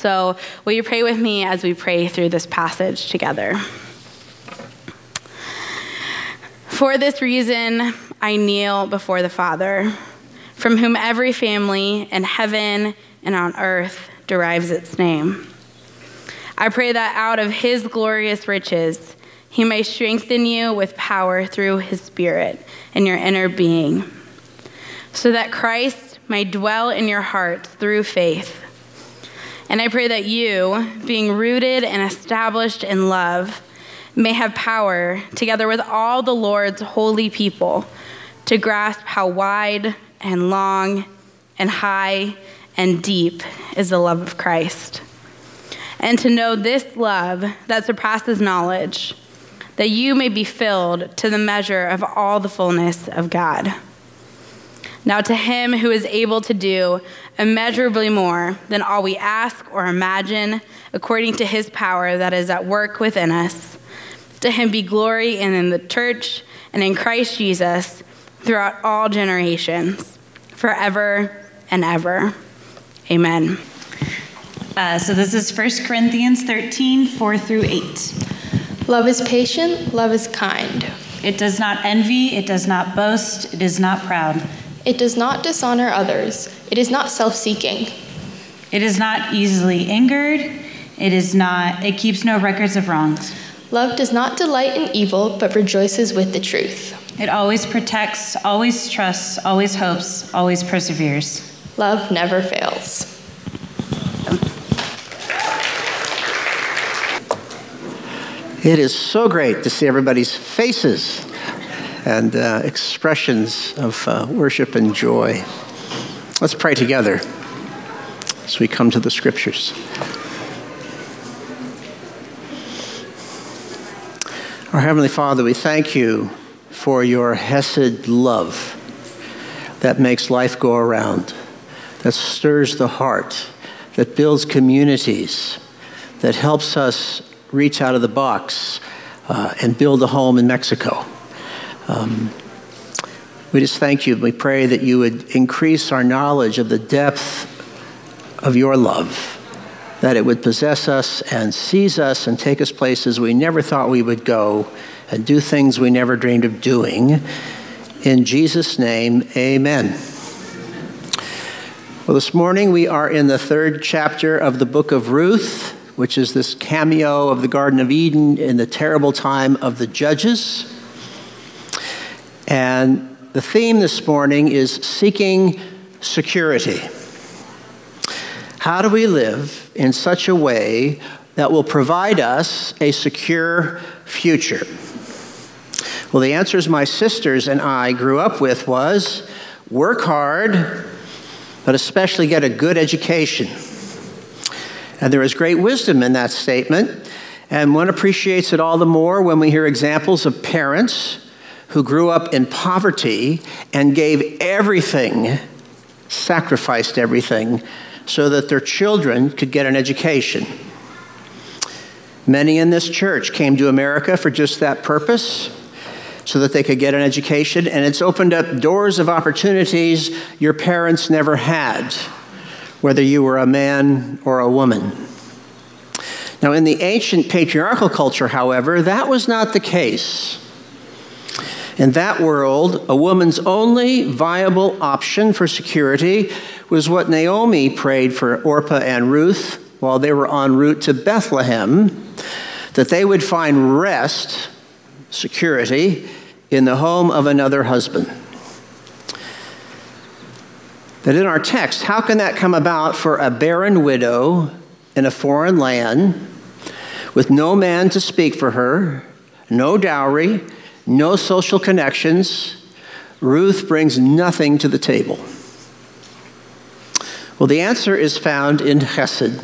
So, will you pray with me as we pray through this passage together? For this reason, I kneel before the Father, from whom every family in heaven and on earth derives its name. I pray that out of his glorious riches, he may strengthen you with power through his Spirit in your inner being, so that Christ may dwell in your hearts through faith and I pray that you, being rooted and established in love, may have power, together with all the Lord's holy people, to grasp how wide and long and high and deep is the love of Christ. And to know this love that surpasses knowledge, that you may be filled to the measure of all the fullness of God. Now, to him who is able to do immeasurably more than all we ask or imagine, according to his power that is at work within us, to him be glory and in the church and in Christ Jesus throughout all generations, forever and ever. Amen. Uh, so this is 1 Corinthians 13, 4 through 8. Love is patient, love is kind. It does not envy, it does not boast, it is not proud. It does not dishonor others. It is not self-seeking. It is not easily angered. It is not it keeps no records of wrongs. Love does not delight in evil, but rejoices with the truth. It always protects, always trusts, always hopes, always perseveres. Love never fails. It is so great to see everybody's faces and uh, expressions of uh, worship and joy. Let's pray together as we come to the scriptures. Our Heavenly Father, we thank you for your Hesed love that makes life go around, that stirs the heart, that builds communities, that helps us reach out of the box uh, and build a home in Mexico. Um, we just thank you. We pray that you would increase our knowledge of the depth of your love, that it would possess us and seize us and take us places we never thought we would go and do things we never dreamed of doing. In Jesus' name, amen. Well, this morning we are in the third chapter of the book of Ruth, which is this cameo of the Garden of Eden in the terrible time of the judges. And the theme this morning is seeking security. How do we live in such a way that will provide us a secure future? Well, the answers my sisters and I grew up with was work hard, but especially get a good education. And there is great wisdom in that statement, and one appreciates it all the more when we hear examples of parents who grew up in poverty and gave everything, sacrificed everything, so that their children could get an education. Many in this church came to America for just that purpose, so that they could get an education, and it's opened up doors of opportunities your parents never had, whether you were a man or a woman. Now, in the ancient patriarchal culture, however, that was not the case. In that world, a woman's only viable option for security was what Naomi prayed for Orpah and Ruth while they were en route to Bethlehem that they would find rest, security, in the home of another husband. That in our text, how can that come about for a barren widow in a foreign land with no man to speak for her, no dowry, no social connections. Ruth brings nothing to the table. Well, the answer is found in Hesed.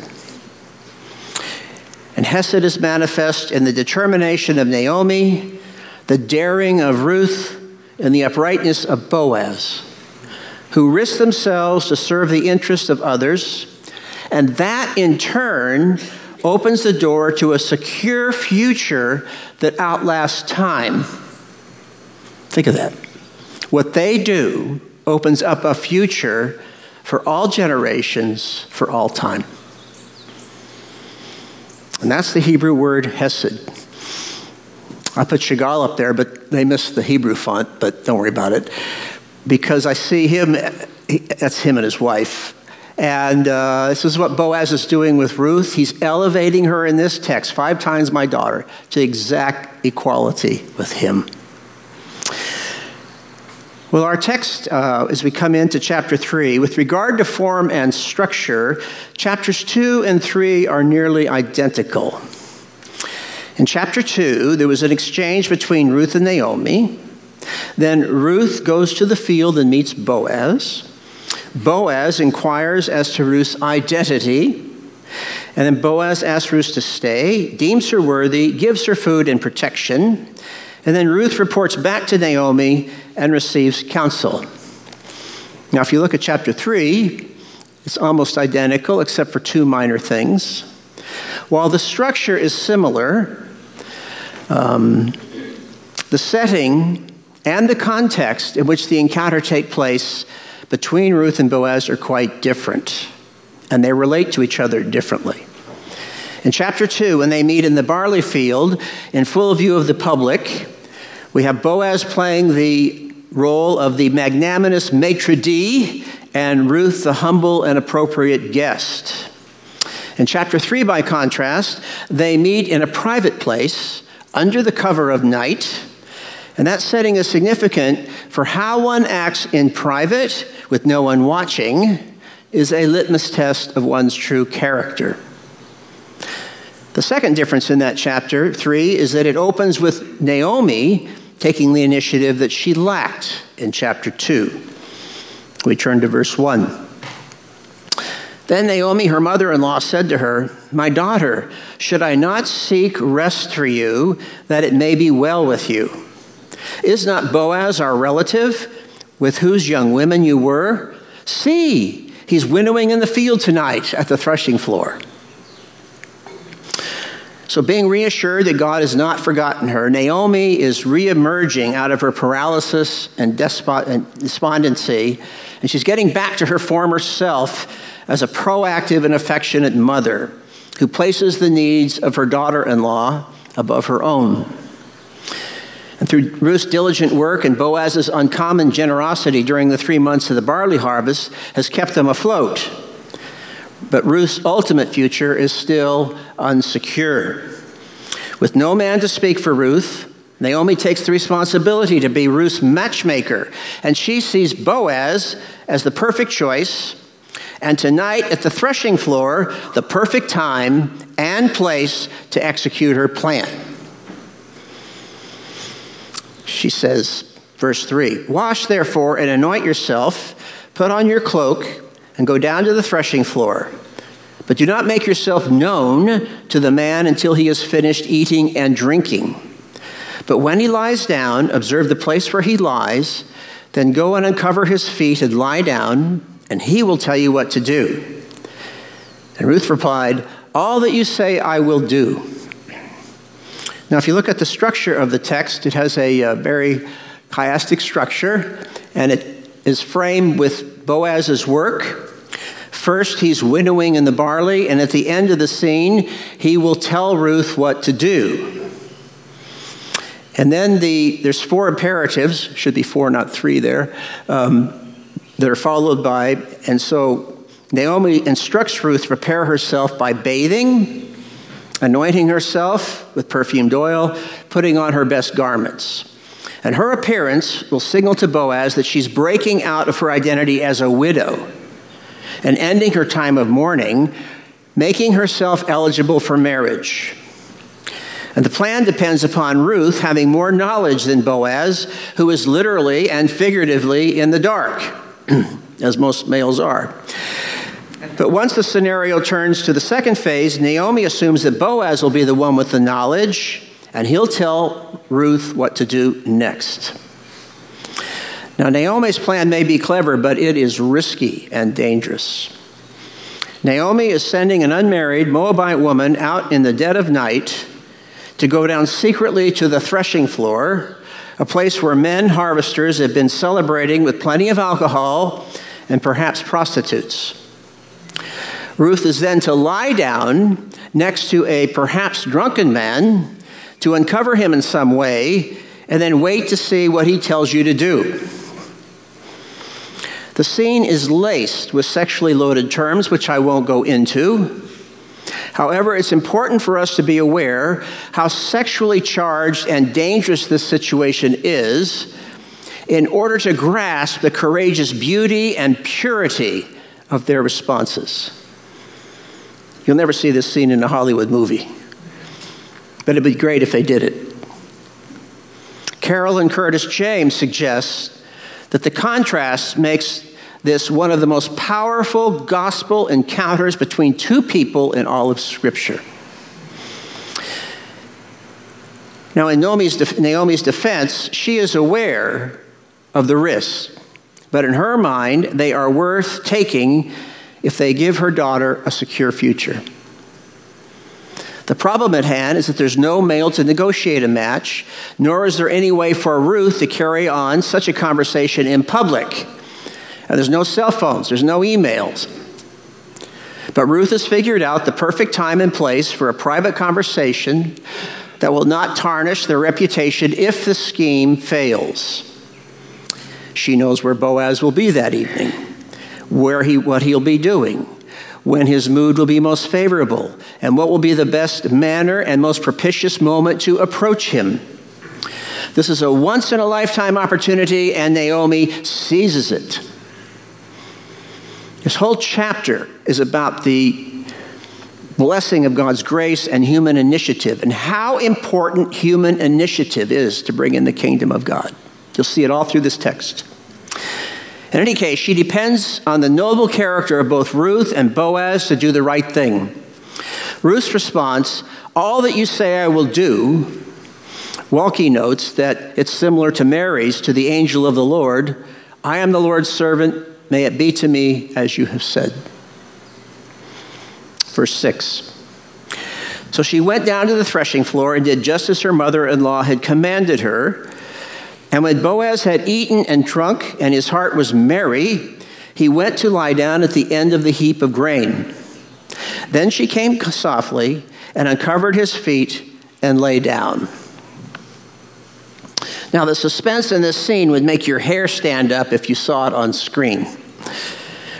And Hesed is manifest in the determination of Naomi, the daring of Ruth, and the uprightness of Boaz, who risk themselves to serve the interests of others. And that, in turn, opens the door to a secure future that outlasts time. Think of that. What they do opens up a future for all generations, for all time. And that's the Hebrew word hesed. I put Chagall up there, but they missed the Hebrew font, but don't worry about it. Because I see him, that's him and his wife. And uh, this is what Boaz is doing with Ruth. He's elevating her in this text, five times my daughter, to exact equality with him. Well, our text, uh, as we come into chapter 3, with regard to form and structure, chapters 2 and 3 are nearly identical. In chapter 2, there was an exchange between Ruth and Naomi. Then Ruth goes to the field and meets Boaz. Boaz inquires as to Ruth's identity. And then Boaz asks Ruth to stay, deems her worthy, gives her food and protection. And then Ruth reports back to Naomi and receives counsel. Now, if you look at chapter 3, it's almost identical except for two minor things. While the structure is similar, um, the setting and the context in which the encounter take place between Ruth and Boaz are quite different, and they relate to each other differently. In chapter 2, when they meet in the barley field in full view of the public, we have Boaz playing the role of the magnanimous maitre d' and Ruth the humble and appropriate guest. In chapter 3, by contrast, they meet in a private place under the cover of night. And that setting is significant for how one acts in private with no one watching is a litmus test of one's true character. The second difference in that chapter 3 is that it opens with Naomi taking the initiative that she lacked in chapter 2. We turn to verse 1. Then Naomi, her mother in law, said to her, My daughter, should I not seek rest for you, that it may be well with you? Is not Boaz our relative, with whose young women you were? See, he's winnowing in the field tonight at the threshing floor. So, being reassured that God has not forgotten her, Naomi is reemerging out of her paralysis and despondency, and she's getting back to her former self as a proactive and affectionate mother who places the needs of her daughter in law above her own. And through Ruth's diligent work and Boaz's uncommon generosity during the three months of the barley harvest has kept them afloat. But Ruth's ultimate future is still unsecure. With no man to speak for Ruth, Naomi takes the responsibility to be Ruth's matchmaker, and she sees Boaz as the perfect choice, and tonight at the threshing floor, the perfect time and place to execute her plan. She says, verse 3 Wash therefore and anoint yourself, put on your cloak, and go down to the threshing floor. But do not make yourself known to the man until he has finished eating and drinking. But when he lies down, observe the place where he lies, then go and uncover his feet and lie down, and he will tell you what to do. And Ruth replied, All that you say I will do. Now, if you look at the structure of the text, it has a, uh, very chiastic structure, and it is framed with Boaz's work. First, he's winnowing in the barley, and at the end of the scene, he will tell Ruth what to do. And then the, there's four imperatives, should be four, not three there, um, that are followed by, and so Naomi instructs Ruth to prepare herself by bathing, anointing herself with perfumed oil, putting on her best garments. And her appearance will signal to Boaz that she's breaking out of her identity as a widow and ending her time of mourning, making herself eligible for marriage. And the plan depends upon Ruth having more knowledge than Boaz, who is literally and figuratively in the dark, as most males are. But once the scenario turns to the second phase, Naomi assumes that Boaz will be the one with the knowledge, and he'll tell Ruth what to do next. Now, Naomi's plan may be clever, but it is risky and dangerous. Naomi is sending an unmarried Moabite woman out in the dead of night to go down secretly to the threshing floor, a place where men harvesters have been celebrating with plenty of alcohol and perhaps prostitutes. Ruth is then to lie down next to a perhaps drunken man to uncover him in some way and then wait to see what he tells you to do. The scene is laced with sexually loaded terms, which I won't go into. However, it's important for us to be aware how sexually charged and dangerous this situation is in order to grasp the courageous beauty and purity of their responses. You'll never see this scene in a Hollywood movie, but it'd be great if they did it. Carolyn Curtis James suggests that the contrast makes this one of the most powerful gospel encounters between two people in all of Scripture. Now, in Naomi's, Naomi's defense, she is aware of the risks, but in her mind, they are worth taking if they give her daughter a secure future. The problem at hand is that there's no male to negotiate a match, nor is there any way for Ruth to carry on such a conversation in public. And there's no cell phones, there's no emails. But Ruth has figured out the perfect time and place for a private conversation that will not tarnish their reputation if the scheme fails. She knows where Boaz will be that evening, where he, what he'll be doing, when his mood will be most favorable, and what will be the best manner and most propitious moment to approach him. This is a once in a lifetime opportunity, and Naomi seizes it. This whole chapter is about the blessing of God's grace and human initiative, and how important human initiative is to bring in the kingdom of God. You'll see it all through this text. In any case, she depends on the noble character of both Ruth and Boaz to do the right thing. Ruth's response, All that you say I will do, Waltke notes that it's similar to Mary's to the angel of the Lord I am the Lord's servant, may it be to me as you have said. Verse 6. So she went down to the threshing floor and did just as her mother in law had commanded her. And when Boaz had eaten and drunk, and his heart was merry, he went to lie down at the end of the heap of grain. Then she came softly and uncovered his feet and lay down. Now, the suspense in this scene would make your hair stand up if you saw it on screen.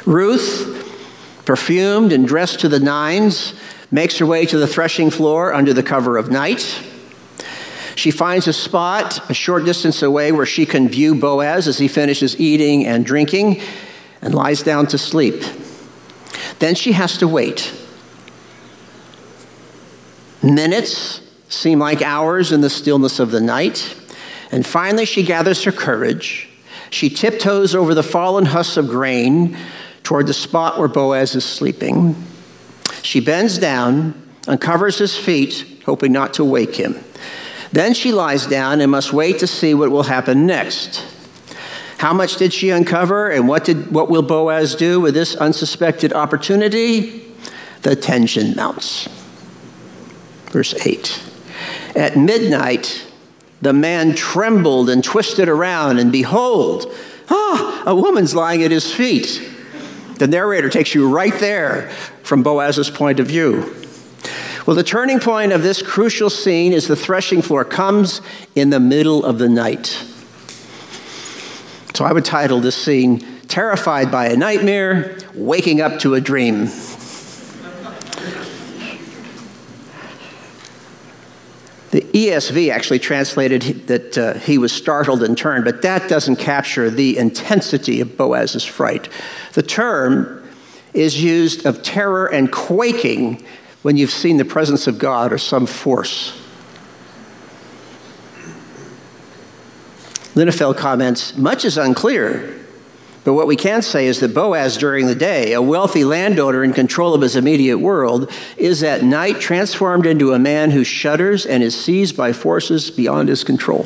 Ruth, perfumed and dressed to the nines, makes her way to the threshing floor under the cover of night. She finds a spot a short distance away where she can view Boaz as he finishes eating and drinking and lies down to sleep. Then she has to wait. Minutes seem like hours in the stillness of the night. And finally, she gathers her courage. She tiptoes over the fallen husks of grain toward the spot where Boaz is sleeping. She bends down, uncovers his feet, hoping not to wake him. Then she lies down and must wait to see what will happen next. How much did she uncover, and what, did, what will Boaz do with this unsuspected opportunity? The tension mounts. Verse 8. At midnight, the man trembled and twisted around, and behold, ah, a woman's lying at his feet. The narrator takes you right there from Boaz's point of view. Well, the turning point of this crucial scene is the threshing floor comes in the middle of the night. So I would title this scene Terrified by a Nightmare, Waking Up to a Dream. The ESV actually translated that uh, he was startled and turned, but that doesn't capture the intensity of Boaz's fright. The term is used of terror and quaking when you've seen the presence of God or some force. Linafelt comments much is unclear, but what we can say is that Boaz, during the day, a wealthy landowner in control of his immediate world, is at night transformed into a man who shudders and is seized by forces beyond his control.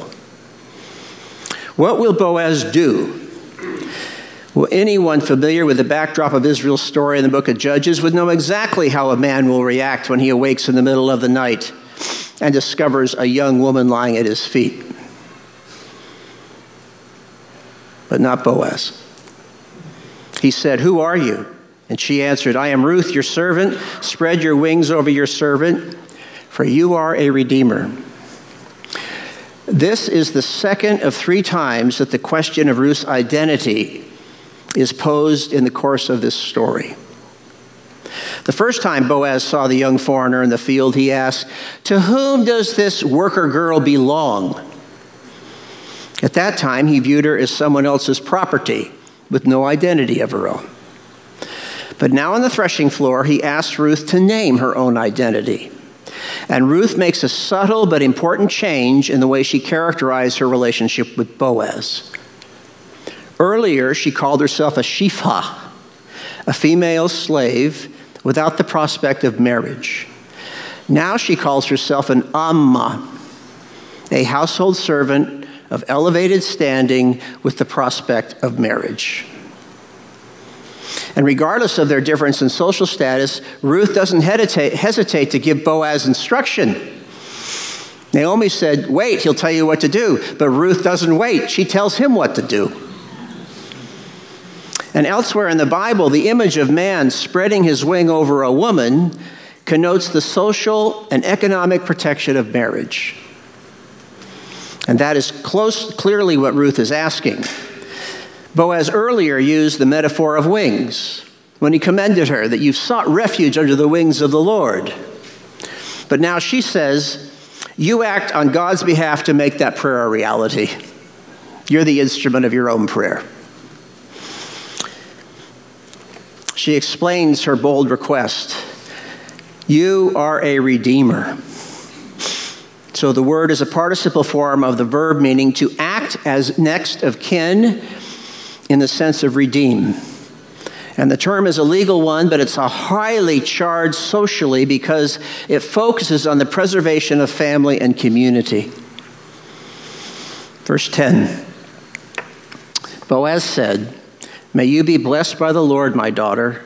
What will Boaz do well, anyone familiar with the backdrop of Israel's story in the book of Judges would know exactly how a man will react when he awakes in the middle of the night and discovers a young woman lying at his feet. But not Boaz. He said, Who are you? And she answered, I am Ruth, your servant. Spread your wings over your servant, for you are a redeemer. This is the second of three times that the question of Ruth's identity is posed in the course of this story. The first time Boaz saw the young foreigner in the field, he asked, To whom does this worker girl belong? At that time, he viewed her as someone else's property with no identity of her own. But now on the threshing floor, he asks Ruth to name her own identity. And Ruth makes a subtle but important change in the way she characterized her relationship with Boaz. Earlier, she called herself a shipha, a female slave without the prospect of marriage. Now she calls herself an amma, a household servant of elevated standing with the prospect of marriage. And regardless of their difference in social status, Ruth doesn't hesitate, hesitate to give Boaz instruction. Naomi said, Wait, he'll tell you what to do. But Ruth doesn't wait. She tells him what to do. And elsewhere in the Bible, the image of man spreading his wing over a woman connotes the social and economic protection of marriage. And that is close, clearly what Ruth is asking. Boaz earlier used the metaphor of wings when he commended her that you've sought refuge under the wings of the Lord. But now she says, You act on God's behalf to make that prayer a reality. You're the instrument of your own prayer. She explains her bold request You are a redeemer. So the word is a participle form of the verb meaning to act as next of kin in the sense of redeem. And the term is a legal one, but it's a highly charged socially because it focuses on the preservation of family and community. Verse 10 Boaz said, May you be blessed by the Lord, my daughter.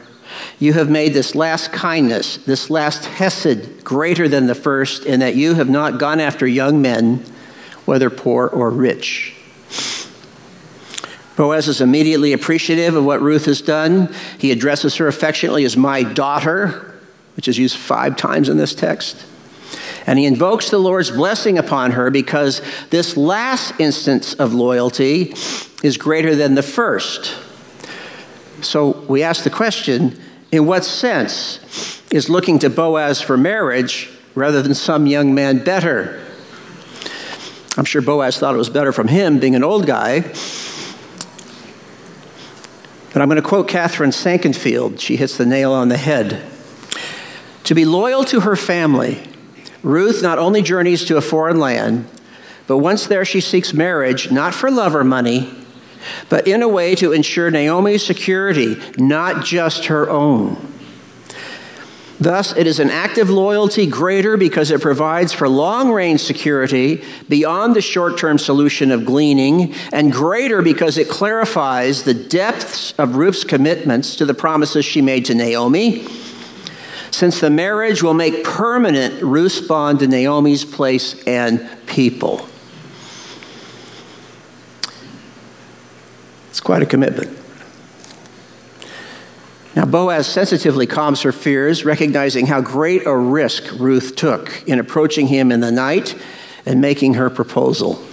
You have made this last kindness, this last hesed, greater than the first, in that you have not gone after young men, whether poor or rich. Boaz is immediately appreciative of what Ruth has done. He addresses her affectionately as my daughter, which is used five times in this text. And he invokes the Lord's blessing upon her because this last instance of loyalty is greater than the first. So we ask the question in what sense is looking to Boaz for marriage rather than some young man better? I'm sure Boaz thought it was better from him, being an old guy. But I'm going to quote Katharine Sakenfeld. She hits the nail on the head. To be loyal to her family, Ruth not only journeys to a foreign land, but once there, she seeks marriage not for love or money, but in a way to ensure Naomi's security, not just her own. Thus, it is an act of loyalty greater because it provides for long range security beyond the short term solution of gleaning, and greater because it clarifies the depths of Ruth's commitments to the promises she made to Naomi. Since the marriage will make permanent Ruth's bond to Naomi's place and people. Quite a commitment. Now, Boaz sensitively calms her fears, recognizing how great a risk Ruth took in approaching him in the night and making her proposal.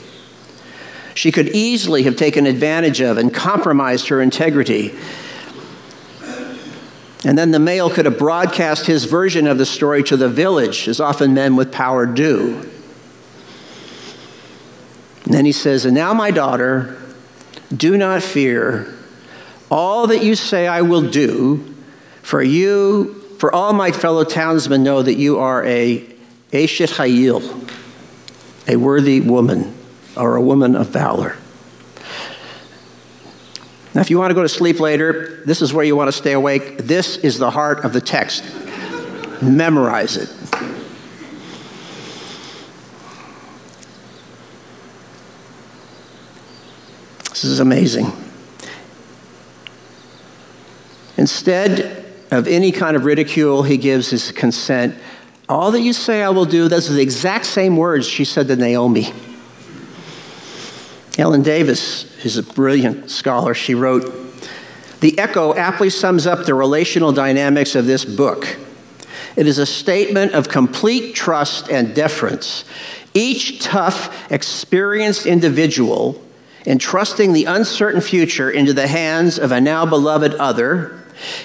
She could easily have taken advantage of and compromised her integrity. And then the male could have broadcast his version of the story to the village, as often men with power do. And then he says, And now, my daughter, do not fear. All that you say I will do, for you, for all my fellow townsmen know that you are a Eshet Hayil, a worthy woman, or a woman of valor. Now, if you want to go to sleep later, this is where you want to stay awake. This is the heart of the text. Memorize it. This is amazing. Instead of any kind of ridicule, he gives his consent. All that you say I will do, those are the exact same words she said to Naomi. Ellen Davis is a brilliant scholar. She wrote, The echo aptly sums up the relational dynamics of this book. It is a statement of complete trust and deference. Each tough, experienced individual entrusting the uncertain future into the hands of a now beloved other,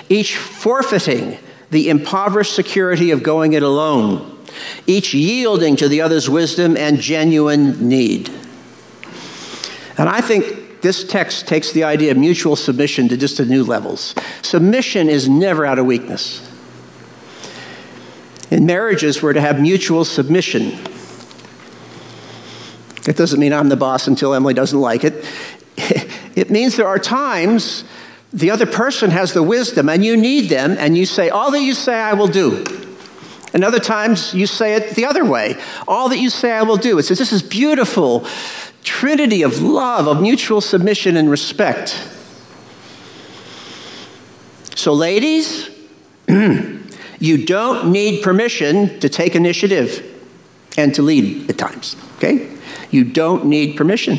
each forfeiting the impoverished security of going it alone, each yielding to the other's wisdom and genuine need. And I think this text takes the idea of mutual submission to just a new levels. Submission is never out of weakness. In marriages, we're to have mutual submission. It doesn't mean I'm the boss until Emily doesn't like it. It means there are times the other person has the wisdom and you need them, and you say, All that you say, I will do. And other times you say it the other way. All that you say, I will do. It says, This is beautiful trinity of love, of mutual submission and respect. So, ladies, you don't need permission to take initiative and to lead at times, okay? You don't need permission.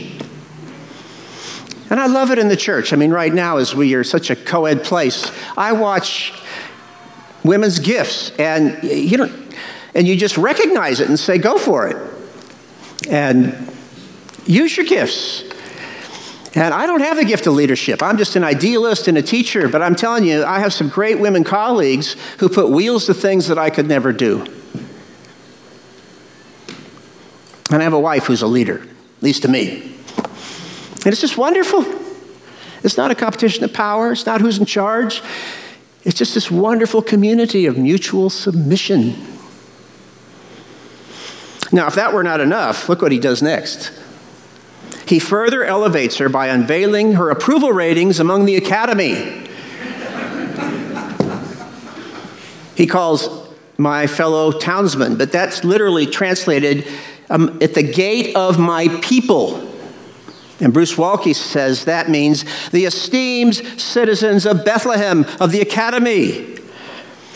And I love it in the church. I mean, right now, as we are such a co ed place, I watch women's gifts, and you know, and you just recognize it and say, go for it. And use your gifts. And I don't have the gift of leadership. I'm just an idealist and a teacher, but I'm telling you, I have some great women colleagues who put wheels to things that I could never do. And I have a wife who's a leader, at least to me. And it's just wonderful. It's not a competition of power, it's not who's in charge. It's just this wonderful community of mutual submission. Now, if that were not enough, look what he does next. He further elevates her by unveiling her approval ratings among the academy. he calls my fellow townsmen, but that's literally translated um, at the gate of my people. And Bruce Waltke says that means the esteemed citizens of Bethlehem, of the Academy.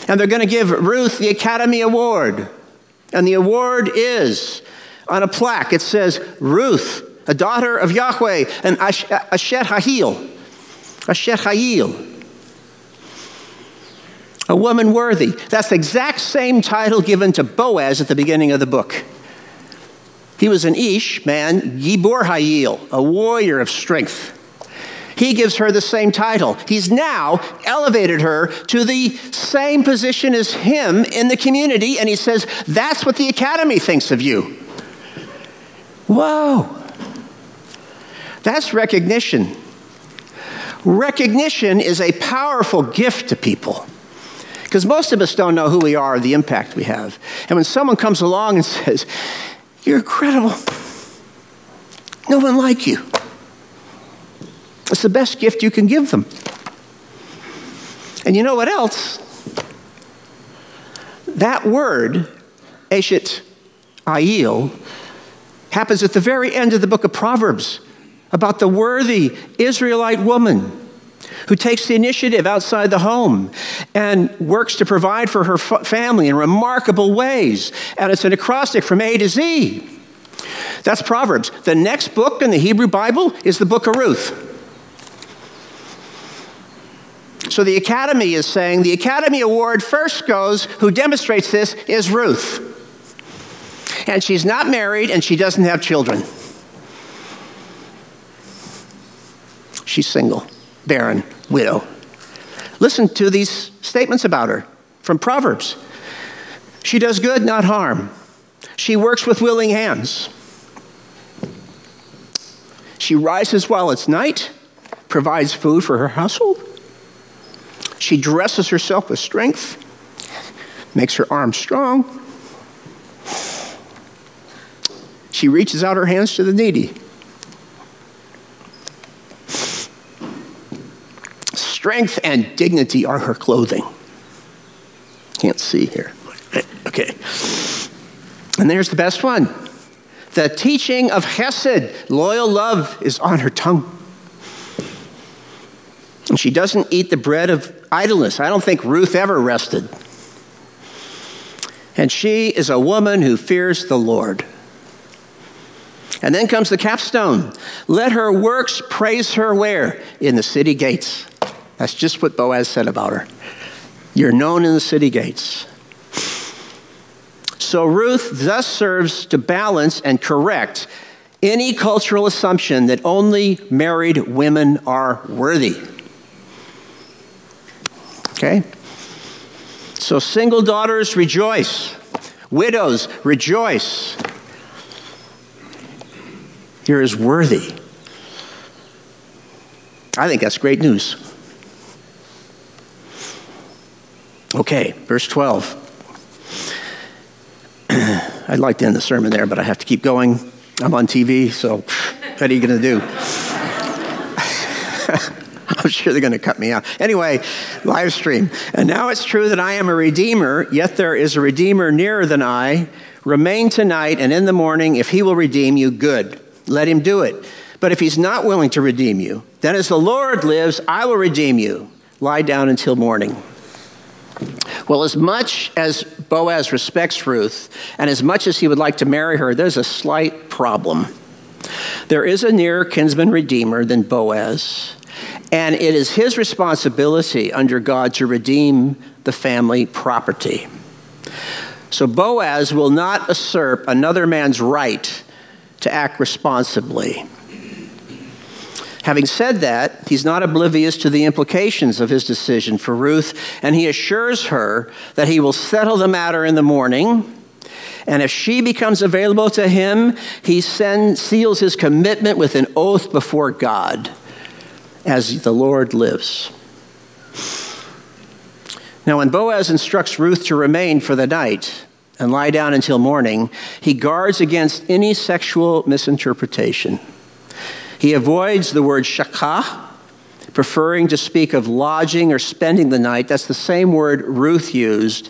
And they're going to give Ruth the Academy Award. And the award is on a plaque, it says, Ruth, a daughter of Yahweh, and Eshet Hayil. Eshet Hayil. A woman worthy. That's the exact same title given to Boaz at the beginning of the book. He was an Ish man, Gibbor Hayil, a warrior of strength. He gives her the same title. He's now elevated her to the same position as him in the community, and he says, That's what the academy thinks of you. Whoa. That's recognition. Recognition is a powerful gift to people because most of us don't know who we are, or the impact we have. And when someone comes along and says, you're incredible. No one like you. It's the best gift you can give them. And you know what else? That word, Eshet Hayil, happens at the very end of the book of Proverbs about the worthy Israelite woman who takes the initiative outside the home and works to provide for her family in remarkable ways. And it's an acrostic from A to Z. That's Proverbs. The next book in the Hebrew Bible is the book of Ruth. So the Academy is saying the Academy Award first goes, who demonstrates this is Ruth. And she's not married and she doesn't have children. She's single barren widow. Listen to these statements about her from Proverbs. She does good, not harm. She works with willing hands. She rises while it's night, provides food for her household. She dresses herself with strength, makes her arms strong. She reaches out her hands to the needy. Strength and dignity are her clothing. Can't see here. Okay. And there's the best one. The teaching of Hesed, loyal love, is on her tongue. And she doesn't eat the bread of idleness. I don't think Ruth ever rested. And she is a woman who fears the Lord. And then comes the capstone. Let her works praise her where? In the city gates. That's just what Boaz said about her. You're known in the city gates. So Ruth thus serves to balance and correct any cultural assumption that only married women are worthy. Okay? So, single daughters, rejoice. Widows, rejoice. You're as worthy. I think that's great news. Okay, verse 12. I'd like to end the sermon there, but I have to keep going. I'm on TV, so what are you going to do? I'm sure they're going to cut me out. Anyway, live stream. And now it's true that I am a redeemer, yet there is a redeemer nearer than I. Remain tonight, and in the morning, if he will redeem you, good. Let him do it. But if he's not willing to redeem you, then as the Lord lives, I will redeem you. Lie down until morning. Well, as much as Boaz respects Ruth, and as much as he would like to marry her, there's a slight problem. There is a nearer kinsman redeemer than Boaz, and it is his responsibility under God to redeem the family property. So Boaz will not usurp another man's right to act responsibly. Having said that, he's not oblivious to the implications of his decision for Ruth, and he assures her that he will settle the matter in the morning. And if she becomes available to him, he send, seals his commitment with an oath before God as the Lord lives. Now, when Boaz instructs Ruth to remain for the night and lie down until morning, he guards against any sexual misinterpretation. He avoids the word shakah, preferring to speak of lodging or spending the night. That's the same word Ruth used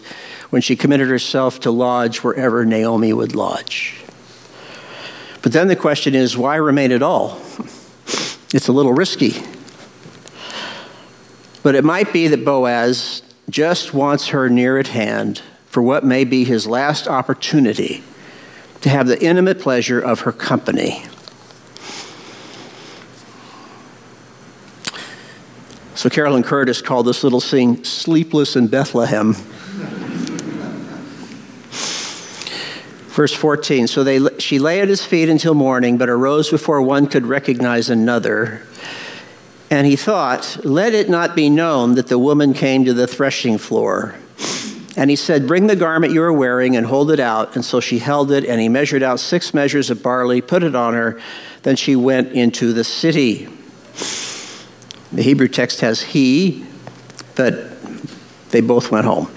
when she committed herself to lodge wherever Naomi would lodge. But then the question is why remain at all? It's a little risky. But it might be that Boaz just wants her near at hand for what may be his last opportunity to have the intimate pleasure of her company. So Carolyn Curtis called this little scene Sleepless in Bethlehem. Verse 14 So they, she lay at his feet until morning, but arose before one could recognize another. And he thought, Let it not be known that the woman came to the threshing floor. And he said, Bring the garment you are wearing and hold it out. And so she held it, and he measured out six measures of barley, put it on her. Then she went into the city. The Hebrew text has he, but they both went home.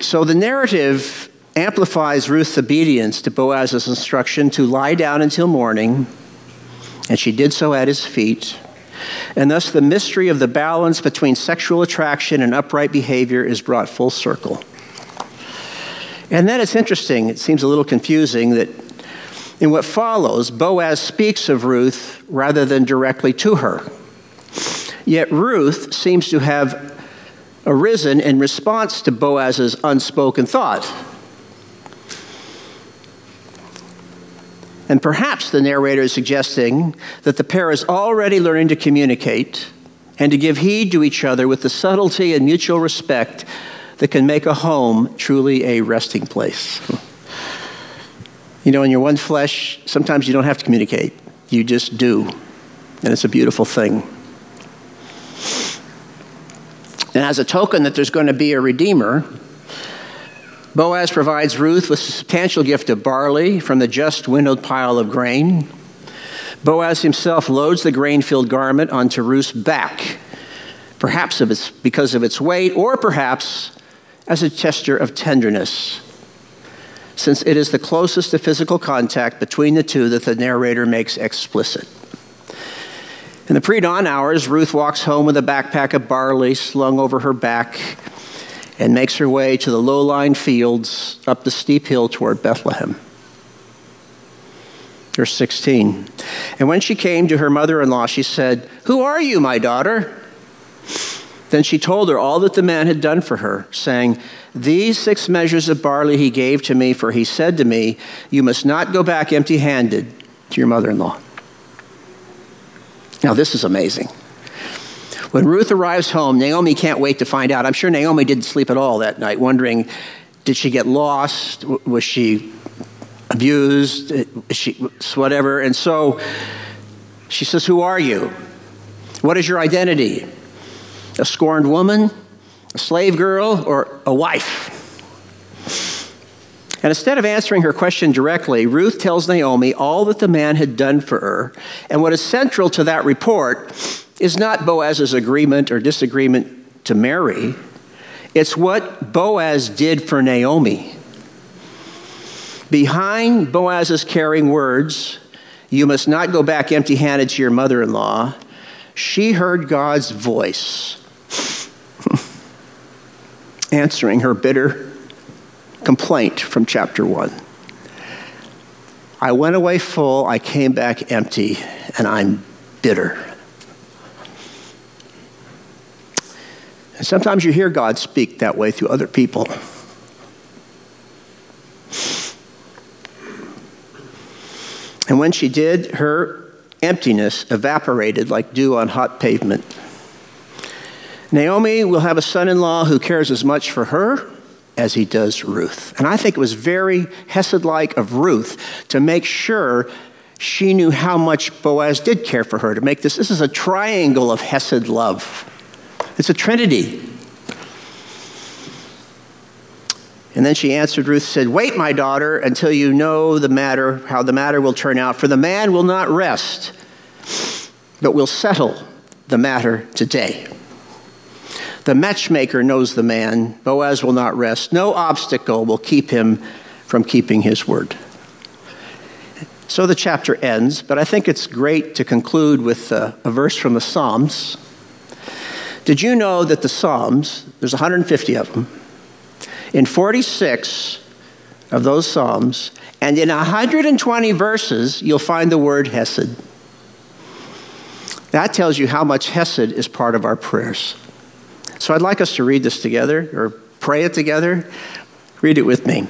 So the narrative amplifies Ruth's obedience to Boaz's instruction to lie down until morning and she did so at his feet. And thus, the mystery of the balance between sexual attraction and upright behavior is brought full circle. And then it's interesting, it seems a little confusing that in what follows, Boaz speaks of Ruth rather than directly to her. Yet Ruth seems to have arisen in response to Boaz's unspoken thought. And perhaps the narrator is suggesting that the pair is already learning to communicate and to give heed to each other with the subtlety and mutual respect that can make a home truly a resting place. You know, in your one flesh, sometimes you don't have to communicate, you just do. And it's a beautiful thing. And as a token that there's going to be a redeemer, Boaz provides Ruth with a substantial gift of barley from the just winnowed pile of grain. Boaz himself loads the grain filled garment onto Ruth's back, perhaps because of its weight, or perhaps as a gesture of tenderness, since it is the closest to physical contact between the two that the narrator makes explicit. In the pre dawn hours, Ruth walks home with a backpack of barley slung over her back and makes her way to the low lying fields up the steep hill toward Bethlehem. Verse 16. And when she came to her mother in law, she said, Who are you, my daughter? Then she told her all that the man had done for her, saying, These six measures of barley he gave to me, for he said to me, You must not go back empty handed to your mother in law. Now, this is amazing. When Ruth arrives home, Naomi can't wait to find out. I'm sure Naomi didn't sleep at all that night, wondering did she get lost? Was she abused? Uh, is she whatever? And so she says, Who are you? What is your identity? A scorned woman? A slave girl? Or a wife? And instead of answering her question directly, Ruth tells Naomi all that the man had done for her. And what is central to that report is not Boaz's agreement or disagreement to marry, it's what Boaz did for Naomi. Behind Boaz's caring words, you must not go back empty handed to your mother in law, she heard God's voice answering her bitter complaint from chapter 1. I went away full, I came back empty, and I'm bitter. And sometimes you hear God speak that way through other people. And when she did, her emptiness evaporated like dew on hot pavement. Naomi will have a son in law who cares as much for her as he does Ruth. And I think it was very Hesed like of Ruth to make sure she knew how much Boaz did care for her, to make this. This is a triangle of Hesed love, it's a trinity. And then she answered Ruth, said, Wait, my daughter, until you know the matter, how the matter will turn out. For the man will not rest, but will settle the matter today. The matchmaker knows the man. Boaz will not rest. No obstacle will keep him from keeping his word. So the chapter ends, but I think it's great to conclude with a, a verse from the Psalms. Did you know that the Psalms, there's 150 of them, in 46 of those Psalms, and in 120 verses, you'll find the word Hesed. That tells you how much Hesed is part of our prayers. So I'd like us to read this together or pray it together. Read it with me.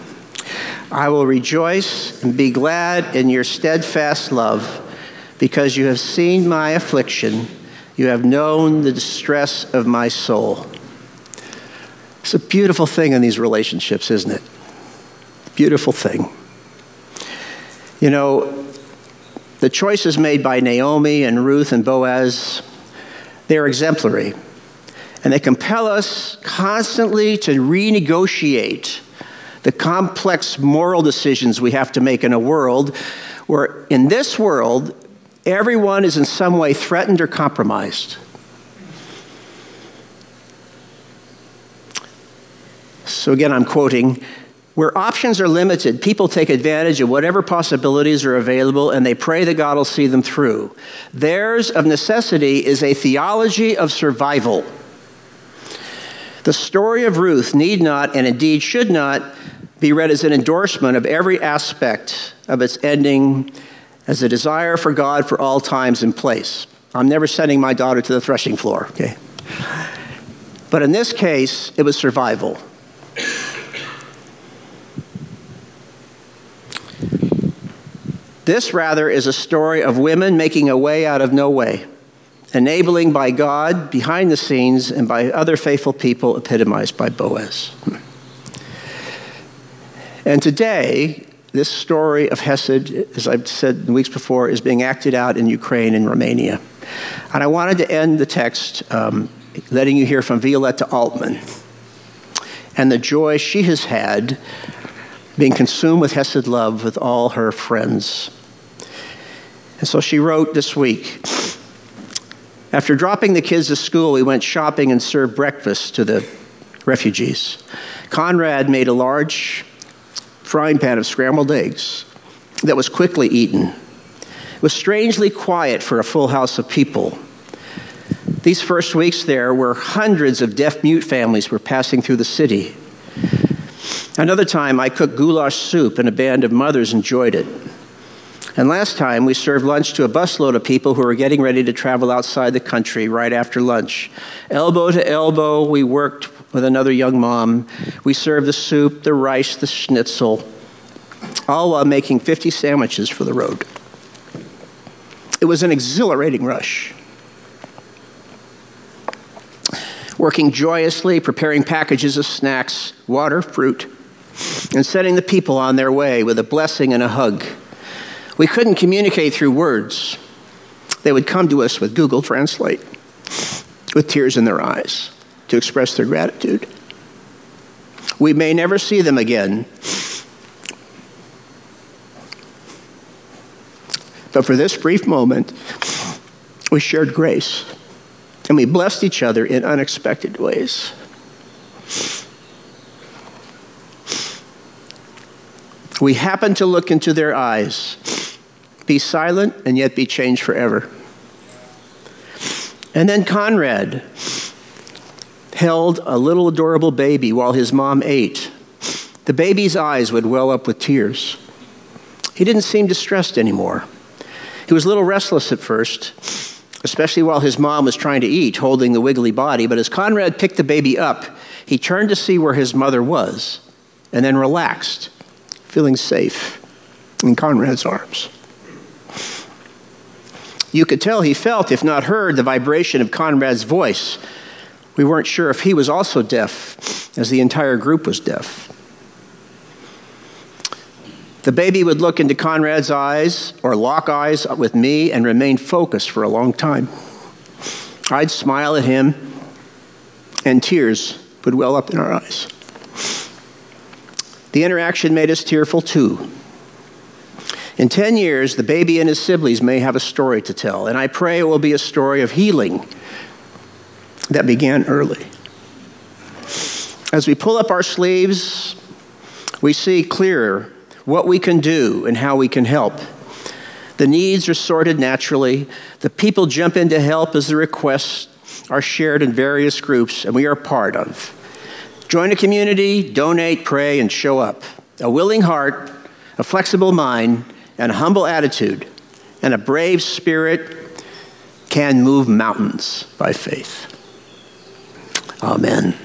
I will rejoice and be glad in your steadfast love because you have seen my affliction. You have known the distress of my soul. It's a beautiful thing in these relationships, isn't it? Beautiful thing. You know, the choices made by Naomi and Ruth and Boaz, they're exemplary. And they compel us constantly to renegotiate the complex moral decisions we have to make in a world where, in this world, everyone is in some way threatened or compromised. So, again, I'm quoting where options are limited, people take advantage of whatever possibilities are available and they pray that God will see them through. Theirs, of necessity, is a theology of survival. The story of Ruth need not, and indeed should not, be read as an endorsement of every aspect of its ending as a desire for God for all times and place. I'm never sending my daughter to the threshing floor, okay? But in this case, it was survival. This, rather, is a story of women making a way out of no way enabling by God behind the scenes and by other faithful people epitomized by Boaz. And today, this story of Hesed, as I've said in weeks before, is being acted out in Ukraine and Romania. And I wanted to end the text um, letting you hear from Violetta Altman and the joy she has had being consumed with Hesed love with all her friends. And so she wrote this week after dropping the kids to school, we went shopping and served breakfast to the refugees. Conrad made a large frying pan of scrambled eggs that was quickly eaten. It was strangely quiet for a full house of people. These first weeks there were hundreds of deaf mute families were passing through the city. Another time I cooked goulash soup and a band of mothers enjoyed it. And last time, we served lunch to a busload of people who were getting ready to travel outside the country right after lunch. Elbow to elbow, we worked with another young mom. We served the soup, the rice, the schnitzel, all while making 50 sandwiches for the road. It was an exhilarating rush. working joyously, preparing packages of snacks, water, fruit, and sending the people on their way with a blessing and a hug. We couldn't communicate through words. They would come to us with Google Translate, with tears in their eyes, to express their gratitude. We may never see them again. But for this brief moment, we shared grace and we blessed each other in unexpected ways. We happen to look into their eyes, be silent, and yet be changed forever. And then Conrad held a little adorable baby while his mom ate. The baby's eyes would well up with tears. He didn't seem distressed anymore. He was a little restless at first, especially while his mom was trying to eat, holding the wiggly body. But as Conrad picked the baby up, he turned to see where his mother was and then relaxed, feeling safe in Conrad's arms. You could tell he felt, if not heard, the vibration of Conrad's voice we weren't sure if he was also deaf, as the entire group was deaf. The baby would look into Conrad's eyes or lock eyes with me and remain focused for a long time. I'd smile at him, and tears would well up in our eyes. The interaction made us tearful too. In 10 years, the baby and his siblings may have a story to tell, and I pray it will be a story of healing that began early. As we pull up our sleeves, we see clearer what we can do and how we can help. The needs are sorted naturally. The people jump in to help as the requests are shared in various groups and we are part of. Join a community, donate, pray, and show up. A willing heart, a flexible mind, and a humble attitude, and a brave spirit can move mountains by faith. Amen.